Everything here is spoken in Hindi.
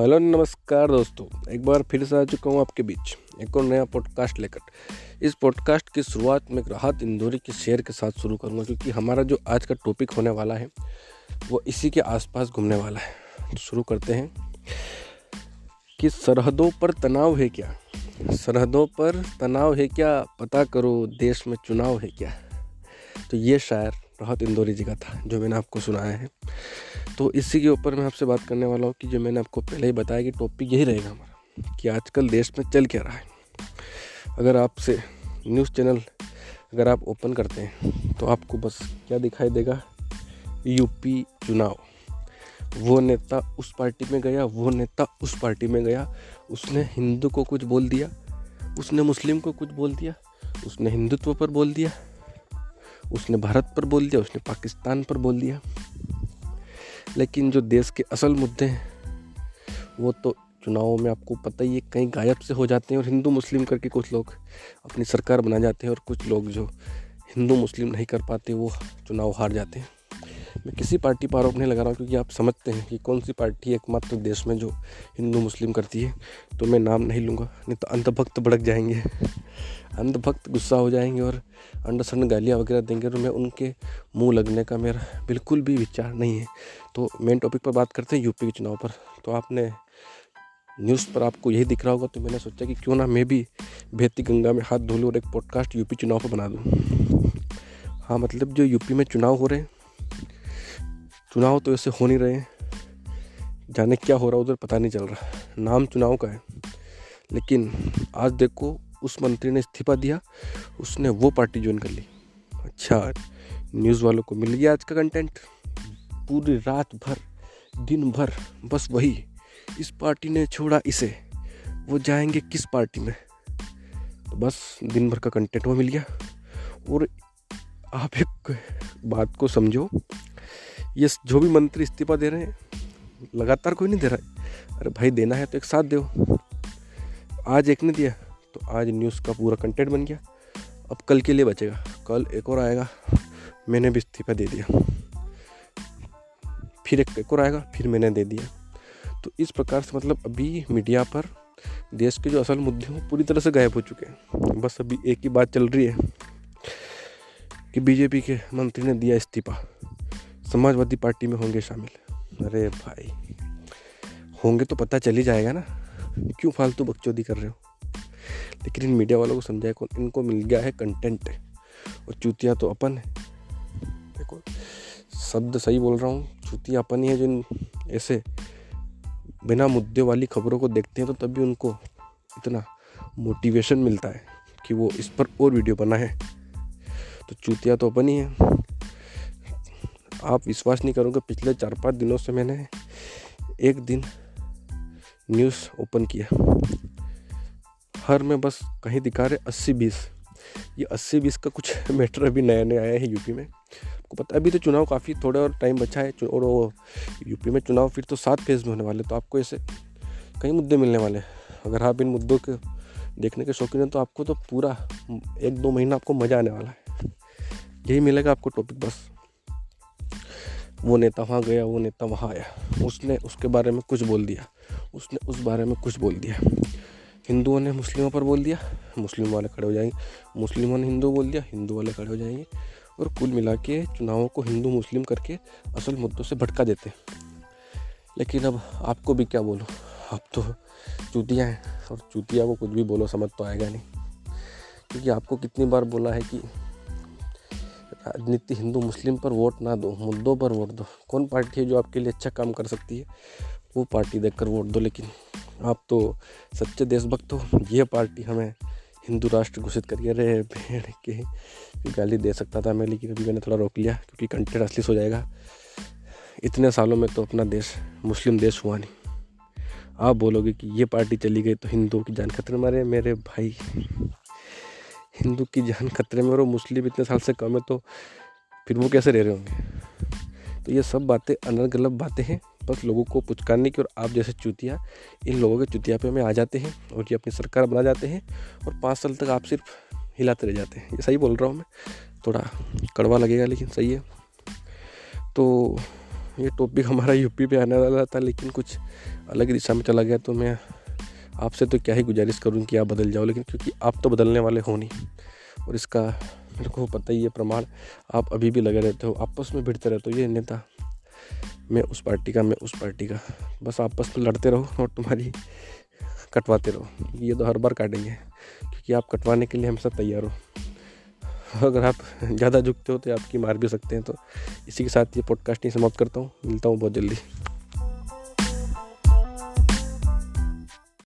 हेलो, नमस्कार दोस्तों। एक बार फिर से आ चुका हूँ आपके बीच। एक और नया पॉडकास्ट लेकर। इस पॉडकास्ट की शुरुआत में राहत इंदौरी के शेयर के साथ शुरू करूँगा, क्योंकि हमारा जो आज का टॉपिक होने वाला है, वो इसी के आसपास घूमने वाला है। तो शुरू करते हैं। कि सरहदों पर तनाव है क्या? सरहदों पर तनाव है क्या? पता करो, देश में चुनाव है क्या? तो ये शायर राहत इंदौरी जी का था, जो मैंने आपको सुनाया है। तो इसी के ऊपर मैं आपसे बात करने वाला हूँ कि जो मैंने आपको पहले ही बताया कि टॉपिक यही रहेगा हमारा, कि आजकल देश में चल क्या रहा है। अगर आपसे न्यूज़ चैनल अगर आप ओपन करते हैं तो आपको बस क्या दिखाई देगा? यूपी चुनाव। वो नेता उस पार्टी में गया, वो नेता उस पार्टी में गया, उसने हिंदू को कुछ बोल दिया, उसने मुस्लिम को कुछ बोल दिया, उसने हिंदुत्व पर बोल दिया, उसने भारत पर बोल दिया, उसने पाकिस्तान पर बोल दिया। लेकिन जो देश के असल मुद्दे हैं, वो तो चुनावों में आपको पता ही है, कहीं गायब से हो जाते हैं और हिंदू मुस्लिम करके कुछ लोग अपनी सरकार बना जाते हैं और कुछ लोग जो हिंदू मुस्लिम नहीं कर पाते, वो चुनाव हार जाते हैं। मैं किसी पार्टी पर आरोप नहीं लगा रहा हूँ क्योंकि आप समझते हैं कि कौन सी पार्टी एकमात्र देश में जो हिंदू मुस्लिम करती है तो मैं नाम नहीं लूँगा, नहीं तो अंधभक्त भड़क जाएँगे। अंधभक्त गुस्सा हो जाएँगे और अंडर गालियाँ वगैरह देंगे तो मैं उनके मुँह लगने का मेरा बिल्कुल भी विचार नहीं है। तो मेन टॉपिक पर बात करते हैं यूपी के चुनाव पर। तो आपने न्यूज़ पर आपको यही दिख रहा होगा तो मैंने सोचा कि क्यों ना मैं भी बेहती गंगा में हाथ धो लूँ और एक पॉडकास्ट यूपी चुनाव पर बना दूँ। हाँ मतलब जो यूपी में चुनाव हो रहे हैं, चुनाव तो ऐसे हो नहीं रहे हैं। जाने क्या हो रहा उधर पता नहीं चल रहा। नाम चुनाव का है, लेकिन आज देखो उस मंत्री ने इस्तीफा दिया, उसने वो पार्टी ज्वाइन कर ली। अच्छा न्यूज़ वालों को मिल गया आज का कंटेंट। पूरी रात भर, दिन भर, बस वही। इस पार्टी ने छोड़ा इसे। वो जाएँगे किस पार्टी में? तो बस, दिन भर का कंटेंट वो मिल गया। और आप एक बात को समझो, ये जो भी मंत्री इस्तीफा दे रहे हैं, लगातार कोई नहीं दे रहा है। अरे भाई, देना है तो एक साथ दो। आज एक ने दिया। तो आज न्यूज़ का पूरा कंटेंट बन गया। अब कल के लिए बचेगा। कल एक और आएगा। मैंने भी इस्तीफा दे दिया। फिर एक एक और आएगा। फिर मैंने दे दिया। तो इस प्रकार से मतलब अभी मीडिया पर देश के जो असल मुद्दे हैं वो पूरी तरह से गायब हो चुके हैं। बस अभी एक ही बात चल रही है कि बीजेपी के मंत्री ने दिया इस्तीफा। समाजवादी पार्टी में होंगे शामिल। अरे भाई, होंगे तो पता चल ही जाएगा ना। क्यों फालतू बकचोदी कर रहे हो? लेकिन इन मीडिया वालों को समझाया कौन? इनको मिल गया है कंटेंट और चूतिया तो अपन है। देखो, शब्द सही बोल रहा हूँ, चूतिया अपन ही है जिन ऐसे बिना मुद्दे वाली खबरों को देखते हैं तो तभी उनको इतना मोटिवेशन मिलता है कि वो इस पर और वीडियो बनाए। तो चूतिया तो अपन ही है। आप विश्वास नहीं करोगे, पिछले चार पाँच दिनों से मैंने एक दिन न्यूज़ ओपन किया। हर में बस कहीं दिखा रहे अस्सी बीस। ये अस्सी बीस का कुछ मैटर अभी नया नया आया है यूपी में। आपको पता अभी तो चुनाव काफ़ी थोड़ा और टाइम बचा है और वो यूपी में चुनाव फिर तो सात फ़ेज़ में होने वाले तो आपको ऐसे कई मुद्दे मिलने वाले हैं। अगर आप इन मुद्दों के देखने के शौकीन हैं तो आपको तो पूरा एक दो महीना आपको मज़ा आने वाला है। यही मिलेगा आपको टॉपिक बस। वो नेता वहाँ गया, वो नेता वहाँ आया। उसने उसके बारे में कुछ बोल दिया। उसने उस बारे में कुछ बोल दिया। हिंदुओं ने मुस्लिमों पर बोल दिया, मुस्लिम वाले खड़े हो जाएँगे। मुस्लिमों ने हिंदू बोल दिया, हिंदू वाले खड़े हो जाएँगे और कुल मिला के चुनावों को हिंदू मुस्लिम करके असल मुद्दों से भटका देते लेकिन अब आपको भी क्या बोलो? आप तो चूतिया हैं और चूतिया को कुछ भी बोलो, समझ तो आएगा नहीं। क्योंकि आपको कितनी बार बोला है कि राजनीति हिंदू मुस्लिम पर वोट ना दो, मुद्दों पर वोट दो। कौन पार्टी है जो आपके लिए अच्छा काम कर सकती है? वो पार्टी देखकर वोट दो, लेकिन आप तो सच्चे देशभक्त हो। ये पार्टी हमें हिंदू राष्ट्र घोषित करिए। रहे भेड़ के गाली दे सकता था मैं, लेकिन अभी मैंने थोड़ा रोक लिया, क्योंकि कंटेंट असली हो जाएगा। इतने सालों में तो अपना देश, मुस्लिम देश हुआ नहीं। आप बोलोगे कि ये पार्टी चली गई तो हिंदुओं की जान खतरे में रहे। मेरे भाई, हिंदू की जान खतरे में और मुस्लिम इतने साल से कम है तो फिर वो कैसे रह रहे होंगे? तो ये सब बातें अनर्गलब गलत बातें हैं। बस लोगों को पुचकारने की और आप जैसे चुतिया, इन लोगों के चुतियापे में आ जाते हैं और ये अपनी सरकार बना जाते हैं और पाँच साल तक आप सिर्फ़ हिलाते रह जाते हैं। ये सही बोल रहा हूँ मैं। थोड़ा कड़वा लगेगा लेकिन सही है। तो ये टॉपिक हमारा यूपी पे आने वाला था लेकिन कुछ अलग दिशा में चला गया तो मैं आपसे तो क्या ही गुजारिश करूँ कि आप बदल जाओ लेकिन क्योंकि आप तो बदलने वाले हो नहीं और इसका मेरे को पता ही है प्रमाण, आप अभी भी लगे रहते हो, आपस में भिड़ते रहते हो, ये नेता मैं उस पार्टी का, मैं उस पार्टी का। बस आपस में लड़ते रहो और तुम्हारी कटवाते रहो। ये तो हर बार काटेंगे, क्योंकि आप कटवाने के लिए हमेशा तैयार हो। अगर आप ज़्यादा झुकते हो तो आपकी मार भी सकते हैं तो इसी के साथ ये पॉडकास्ट ही समाप्त करता हूँ। मिलता हूँ बहुत जल्दी।